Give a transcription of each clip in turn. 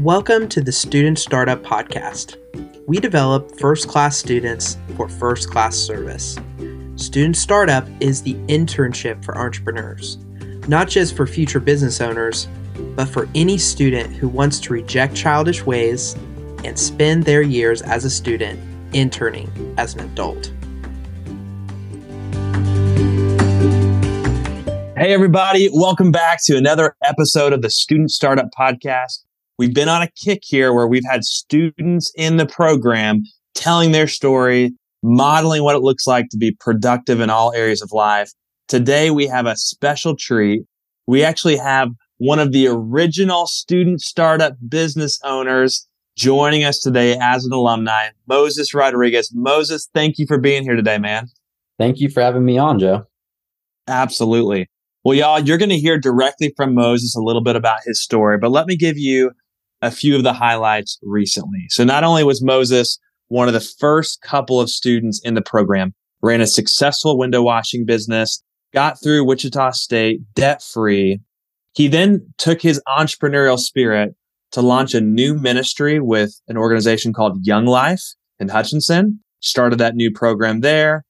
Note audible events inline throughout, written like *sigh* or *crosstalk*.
Welcome to the Student Startup Podcast. We develop first class students for first class service. Student Startup is the internship for entrepreneurs, not just for future business owners, but for any student who wants to reject childish ways and spend their years as a student interning as an adult. Hey, everybody, welcome back to another episode of the Student Startup Podcast. We've been on a kick here where we've had students in the program telling their story, modeling what it looks like to be productive in all areas of life. Today, we have a special treat. We actually have one of the original student startup business owners joining us today as an alumni, Moses Rodriguez. Moses, thank you for being here today, man. Thank you for having me on, Joe. Absolutely. Well, y'all, you're going to hear directly from Moses a little bit about his story, but let me give you a few of the highlights recently. So not only was Moses one of the first couple of students in the program, ran a successful window washing business, got through Wichita State debt free. He then took his entrepreneurial spirit to launch a new ministry with an organization called Young Life in Hutchinson, started that new program there.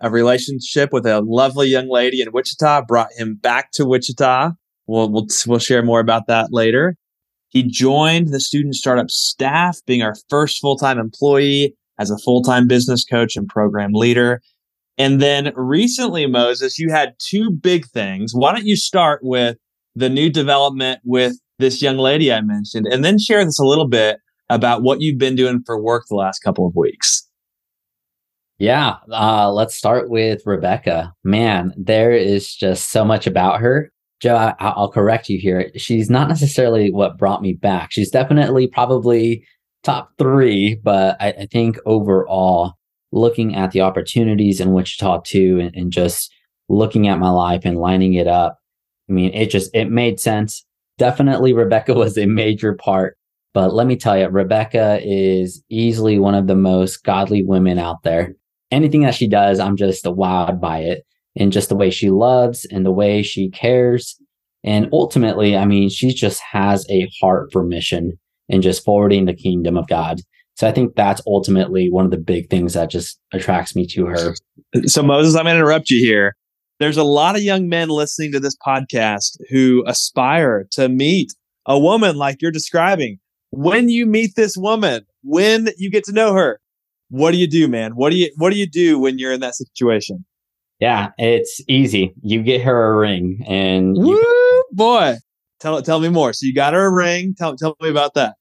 A relationship with a lovely young lady in Wichita brought him back to Wichita. We'll, we'll, we'll share more about that later. He joined the student startup staff, being our first full time employee as a full time business coach and program leader. And then recently, Moses, you had two big things. Why don't you start with the new development with this young lady I mentioned, and then share this a little bit about what you've been doing for work the last couple of weeks? Yeah, uh, let's start with Rebecca. Man, there is just so much about her. Joe, I, will correct you here. She's not necessarily what brought me back. She's definitely probably top three, but I, I think overall, looking at the opportunities in Wichita too, and, and just looking at my life and lining it up, I mean, it just it made sense. Definitely, Rebecca *laughs* was a major part. But let me tell you, Rebecca is easily one of the most godly women out there. Anything that she does, I'm just wowed by it and just the way she loves and the way she cares. And mm-hmm. ultimately, I mean, she just has a heart for mission and just forwarding the kingdom of God. So I think that's ultimately one of the big things that just attracts me to her. So Moses, I'm going to interrupt you here. There's a lot of young men listening to this podcast who aspire to meet a woman like you're describing. When you meet this woman, when you get to know her, what do you do, man? What do you what do you do when you're in that situation? Yeah, it's easy. You get her a ring and you- Woo, boy. Tell tell me more. So you got her a ring. Tell tell me about that.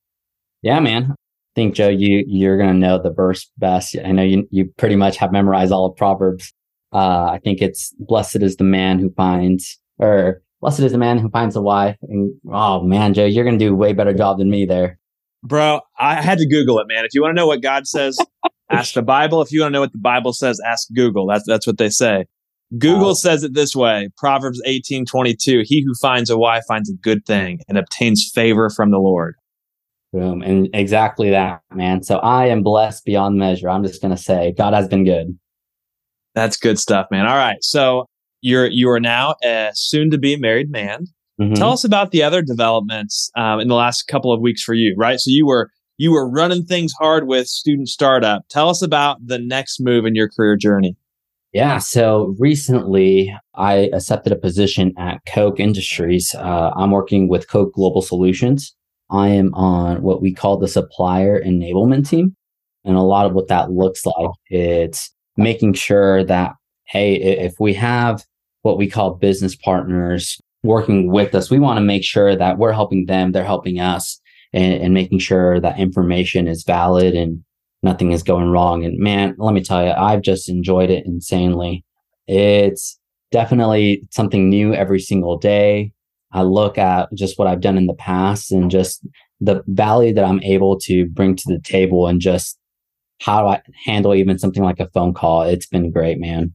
Yeah, man. I think Joe, you you're gonna know the verse best. I know you you pretty much have memorized all of Proverbs. Uh, I think it's blessed is the man who finds or blessed is the man who finds a wife. And oh man, Joe, you're gonna do a way better job than me there. Bro, I had to Google it, man. If you want to know what God says, *laughs* ask the Bible. If you want to know what the Bible says, ask Google. That's that's what they say. Google wow. says it this way Proverbs 18 22. He who finds a wife finds a good thing and obtains favor from the Lord. Boom. And exactly that, man. So I am blessed beyond measure. I'm just going to say God has been good. That's good stuff, man. All right. So you're, you are now a soon to be married man. Mm-hmm. Tell us about the other developments um, in the last couple of weeks for you, right? So you were you were running things hard with student startup. Tell us about the next move in your career journey. Yeah. So recently, I accepted a position at Koch Industries. Uh, I'm working with Koch Global Solutions. I am on what we call the supplier enablement team. And a lot of what that looks like, it's making sure that, hey, if we have what we call business partners working with us, we want to make sure that we're helping them, they're helping us and, and making sure that information is valid and nothing is going wrong. And man, let me tell you, I've just enjoyed it insanely. It's definitely something new every single day. I look at just what I've done in the past and just the value that I'm able to bring to the table and just how do I handle even something like a phone call. It's been great, man.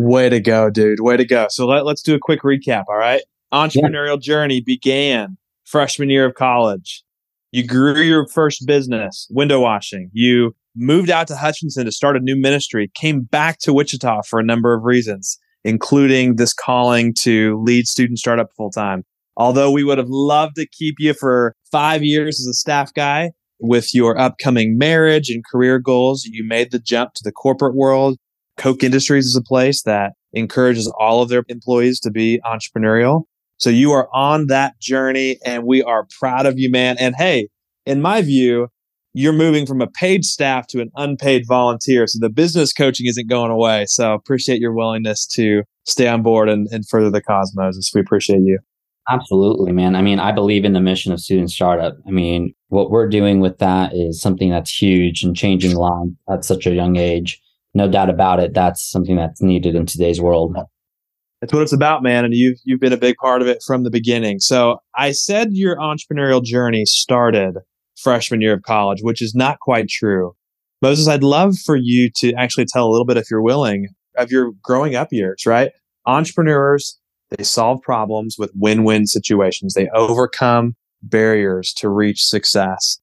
Way to go, dude. Way to go. So let, let's do a quick recap. All right. Entrepreneurial yeah. journey began freshman year of college. You grew your first business, window washing. You moved out to Hutchinson to start a new ministry, came back to Wichita for a number of reasons, including this calling to lead student startup full time. Although we would have loved to keep you for five years as a staff guy with your upcoming marriage and career goals, you made the jump to the corporate world. Koch Industries is a place that encourages all of their employees to be entrepreneurial. So you are on that journey and we are proud of you, man. And hey, in my view, you're moving from a paid staff to an unpaid volunteer. So the business coaching isn't going away. So appreciate your willingness to stay on board and, and further the cosmos. We appreciate you. Absolutely, man. I mean, I believe in the mission of Student Startup. I mean, what we're doing with that is something that's huge and changing lives at such a young age. No doubt about it. That's something that's needed in today's world. That's what it's about, man. And you've you've been a big part of it from the beginning. So I said your entrepreneurial journey started freshman year of college, which is not quite true. Moses, I'd love for you to actually tell a little bit, if you're willing, of your growing up years, right? Entrepreneurs, they solve problems with win win situations, they overcome barriers to reach success.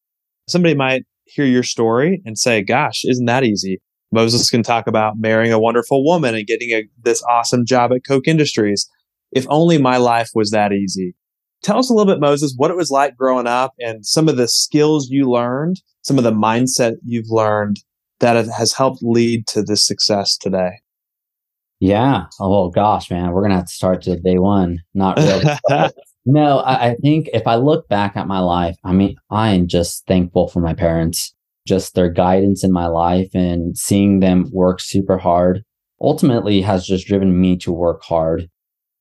Somebody might hear your story and say, Gosh, isn't that easy? Moses can talk about marrying a wonderful woman and getting a, this awesome job at Koch Industries. If only my life was that easy. Tell us a little bit, Moses, what it was like growing up and some of the skills you learned, some of the mindset you've learned that has helped lead to this success today. Yeah. Oh, gosh, man, we're going to have to start to day one. Not really. *laughs* no, I, I think if I look back at my life, I mean, I am just thankful for my parents, just their guidance in my life and seeing them work super hard ultimately has just driven me to work hard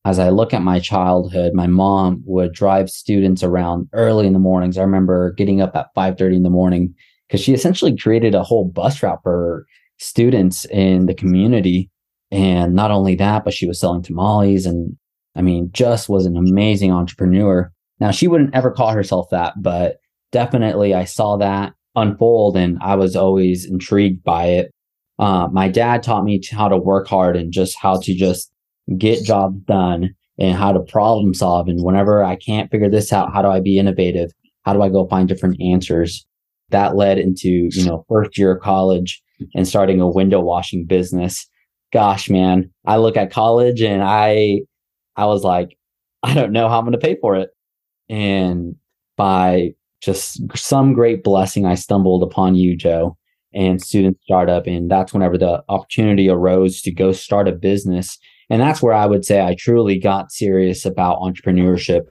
as I look at my childhood, my mom would drive students around early in the mornings. I remember getting up at 5:30 in the morning because she essentially created a whole bus route for students in the community. And not only that, but she was selling tamales and I mean, just was an amazing entrepreneur. Now she wouldn't ever call herself that, but definitely I saw that unfold and I was always intrigued by it. Uh, my dad taught me how to work hard and just how to just get jobs done and how to problem solve. And whenever I can't figure this out, how do I be innovative? How do I go find different answers? That led into, you know, first year of college and starting a window washing business. Gosh, man, I look at college and I, I was like, I don't know how I'm going to pay for it. And by just some great blessing, I stumbled upon you, Joe, and student startup. And that's whenever the opportunity arose to go start a business and that's where I would say I truly got serious about entrepreneurship.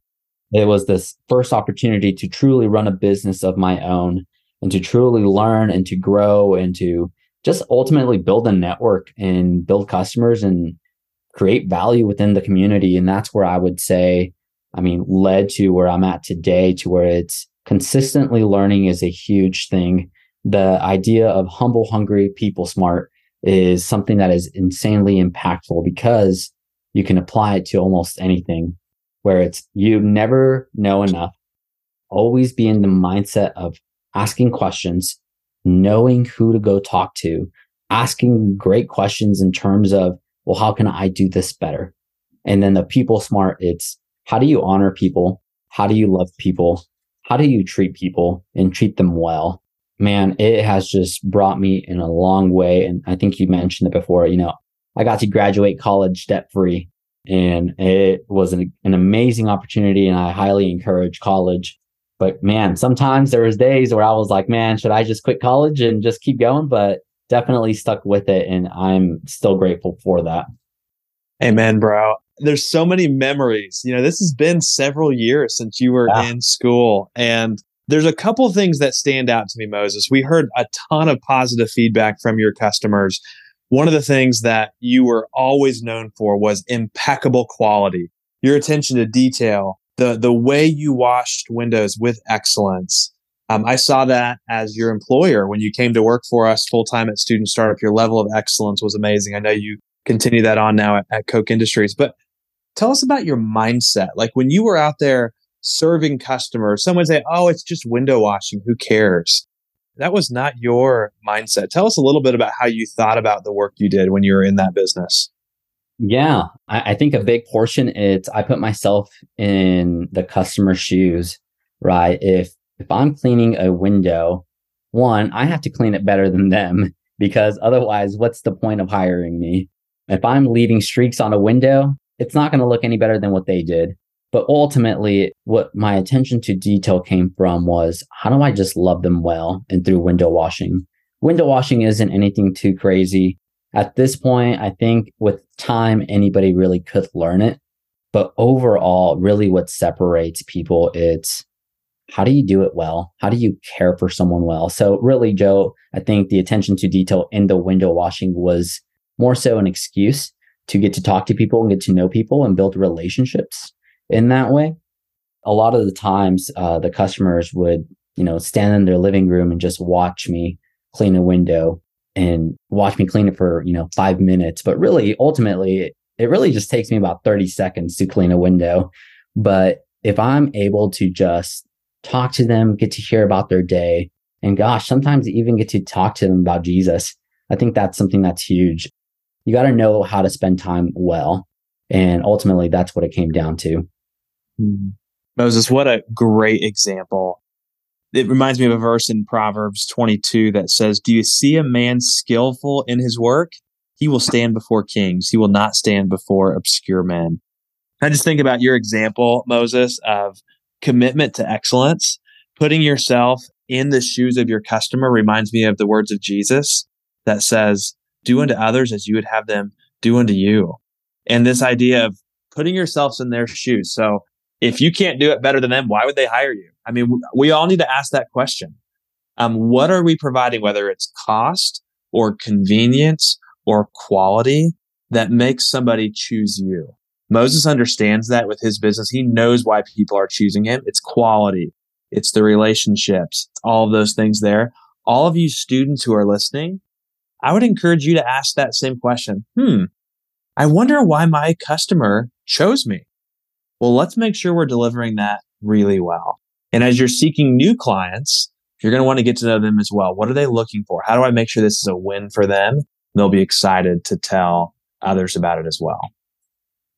It was this first opportunity to truly run a business of my own and to truly learn and to grow and to just ultimately build a network and build customers and create value within the community. And that's where I would say, I mean, led to where I'm at today, to where it's consistently learning is a huge thing. The idea of humble, hungry, people smart is something that is insanely impactful because you can apply it to almost anything where it's you never know enough. Always be in the mindset of asking questions, knowing who to go talk to, asking great questions in terms of, well, how can I do this better? And then the people smart, it's how do you honor people? How do you love people? How do you treat people and treat them well? man, it has just brought me in a long way. And I think you mentioned it before, you know, I got to graduate college debt free and it was an, an amazing opportunity. And I highly encourage college. But man, sometimes there was days where I was like, man, should I just quit college and just keep going? But definitely stuck with it. And I'm still grateful for that. Amen, bro. There's so many memories. You know, this has been several years since you were yeah. in school. And there's a couple things that stand out to me, Moses. We heard a ton of positive feedback from your customers. One of the things that you were always known for was impeccable quality, your attention to detail, the, the way you washed windows with excellence. Um, I saw that as your employer when you came to work for us full time at Student Startup. Your level of excellence was amazing. I know you continue that on now at, at Koch Industries, but tell us about your mindset. Like when you were out there serving customers. Someone say, oh, it's just window washing. Who cares? That was not your mindset. Tell us a little bit about how you thought about the work you did when you were in that business. Yeah, I, I think a big portion is I put myself in the customer's shoes, right? If if I'm cleaning a window, one, I have to clean it better than them *laughs* because otherwise, what's the point of hiring me? If I'm leaving streaks on a window, it's not going to look any better than what they did. But ultimately, what my attention to detail came from was how do I just love them well and through window washing? Window washing isn't anything too crazy. At this point, I think with time, anybody really could learn it. But overall, really what separates people, it's how do you do it well? How do you care for someone well? So really, Joe, I think the attention to detail in the window washing was more so an excuse to get to talk to people and get to know people and build relationships in that way. A lot of the times, uh, the customers would, you know, stand in their living room and just watch me clean a window and watch me clean it for, you know, five minutes. But really, ultimately, it really just takes me about 30 seconds to clean a window. But if I'm able to just talk to them, get to hear about their day, and gosh, sometimes even get to talk to them about Jesus, I think that's something that's huge. You got to know how to spend time well. And ultimately, that's what it came down to. Mm-hmm. Moses, what a great example. It reminds me of a verse in Proverbs 22 that says, Do you see a man skillful in his work? He will stand before kings. He will not stand before obscure men. I just think about your example, Moses, of commitment to excellence. Putting yourself in the shoes of your customer reminds me of the words of Jesus that says, Do unto others as you would have them do unto you. And this idea of putting yourselves in their shoes. So if you can't do it better than them, why would they hire you? I mean, we all need to ask that question. Um, what are we providing, whether it's cost or convenience or quality that makes somebody choose you. Moses understands that with his business. He knows why people are choosing him. It's quality. It's the relationships, all of those things there. All of you students who are listening, I would encourage you to ask that same question. Hmm. I wonder why my customer chose me. Well, let's make sure we're delivering that really well. And as you're seeking new clients, you're going to want to get to know them as well. What are they looking for? How do I make sure this is a win for them? they'll be excited to tell others about it as well.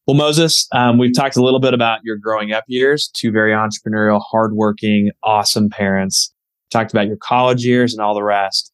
Well, Moses, um, we've talked a little bit about your growing up years, two very entrepreneurial, hardworking, awesome parents. Talked about your college years and all the rest.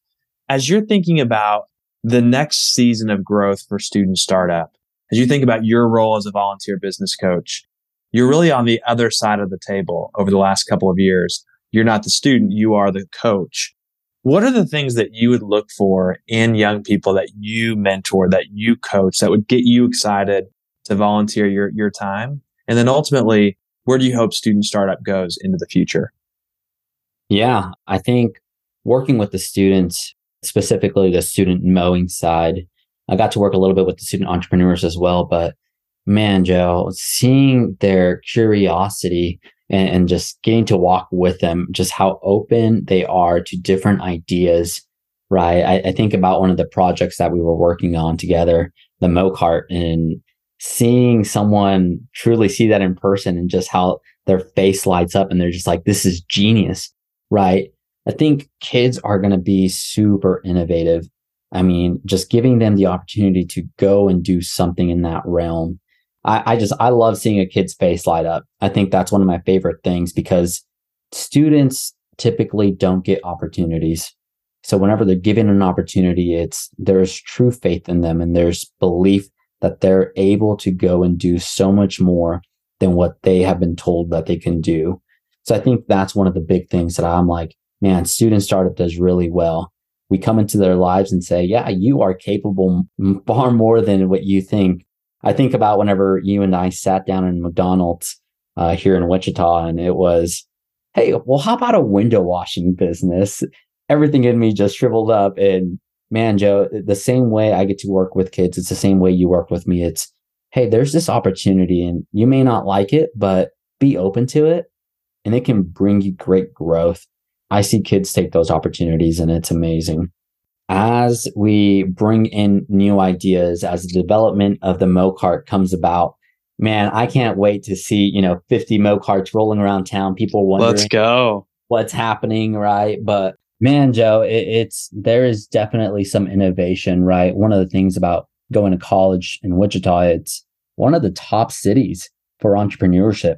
As you're thinking about the next season of growth for Student Startup, as you think about your role as a volunteer business coach, you're really on the other side of the table over the last couple of years. You're not the student, you are the coach. What are the things that you would look for in young people that you mentor, that you coach, that would get you excited to volunteer your, your time? And then ultimately, where do you hope student startup goes into the future? Yeah, I think working with the students, specifically the student mowing side, I got to work a little bit with the student entrepreneurs as well. But man, Joe, seeing their curiosity and, and just getting to walk with them, just how open they are to different ideas. Right. I, I think about one of the projects that we were working on together, the Mo Cart, and seeing someone truly see that in person and just how their face lights up and they're just like, this is genius. Right. I think kids are going to be super innovative. I mean, just giving them the opportunity to go and do something in that realm I, I just I love seeing a kid's face light up. I think that's one of my favorite things because students typically don't get opportunities. So whenever they're given an opportunity, it's there's true faith in them and there's belief that they're able to go and do so much more than what they have been told that they can do. So I think that's one of the big things that I'm like, man, student startup does really well. We come into their lives and say, yeah, you are capable far more than what you think. I think about whenever you and I sat down in McDonald's uh, here in Wichita, and it was, hey, well, how about a window washing business? Everything in me just shriveled up. And man, Joe, the same way I get to work with kids, it's the same way you work with me. It's, hey, there's this opportunity, and you may not like it, but be open to it, and it can bring you great growth. I see kids take those opportunities, and it's amazing as we bring in new ideas, as the development of the Mo Cart comes about, man, I can't wait to see, you know, 50 Mo Carts rolling around town. People wondering Let's go. what's happening, right? But man, Joe, it, it's there is definitely some innovation, right? One of the things about going to college in Wichita, it's one of the top cities for entrepreneurship.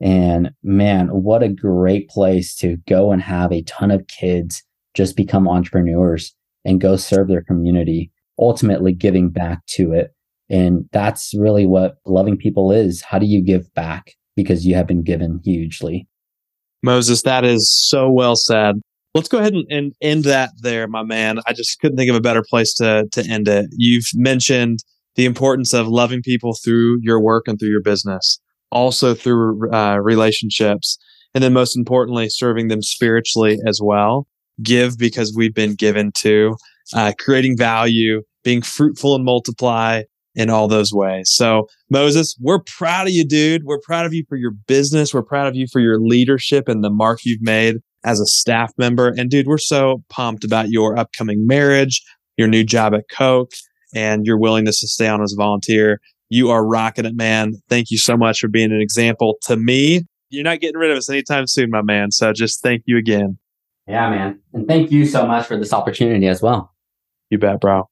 And man, what a great place to go and have a ton of kids just become entrepreneurs and go serve their community, ultimately giving back to it. And that's really what loving people is. How do you give back? because you have been given hugely. Moses, that is so well said. Let's go ahead and, and end that there, my man. I just couldn't think of a better place to to end it. You've mentioned the importance of loving people through your work and through your business, also through uh, relationships, and then most importantly, serving them spiritually as well. Give because we've been given to, uh, creating value, being fruitful and multiply in all those ways. So, Moses, we're proud of you, dude. We're proud of you for your business. We're proud of you for your leadership and the mark you've made as a staff member. And, dude, we're so pumped about your upcoming marriage, your new job at Koch, and your willingness to stay on as a volunteer. You are rocking it, man. Thank you so much for being an example to me. You're not getting rid of us anytime soon, my man. So just thank you again. Yeah, man. And thank you so much for this opportunity as well. You bet, bro.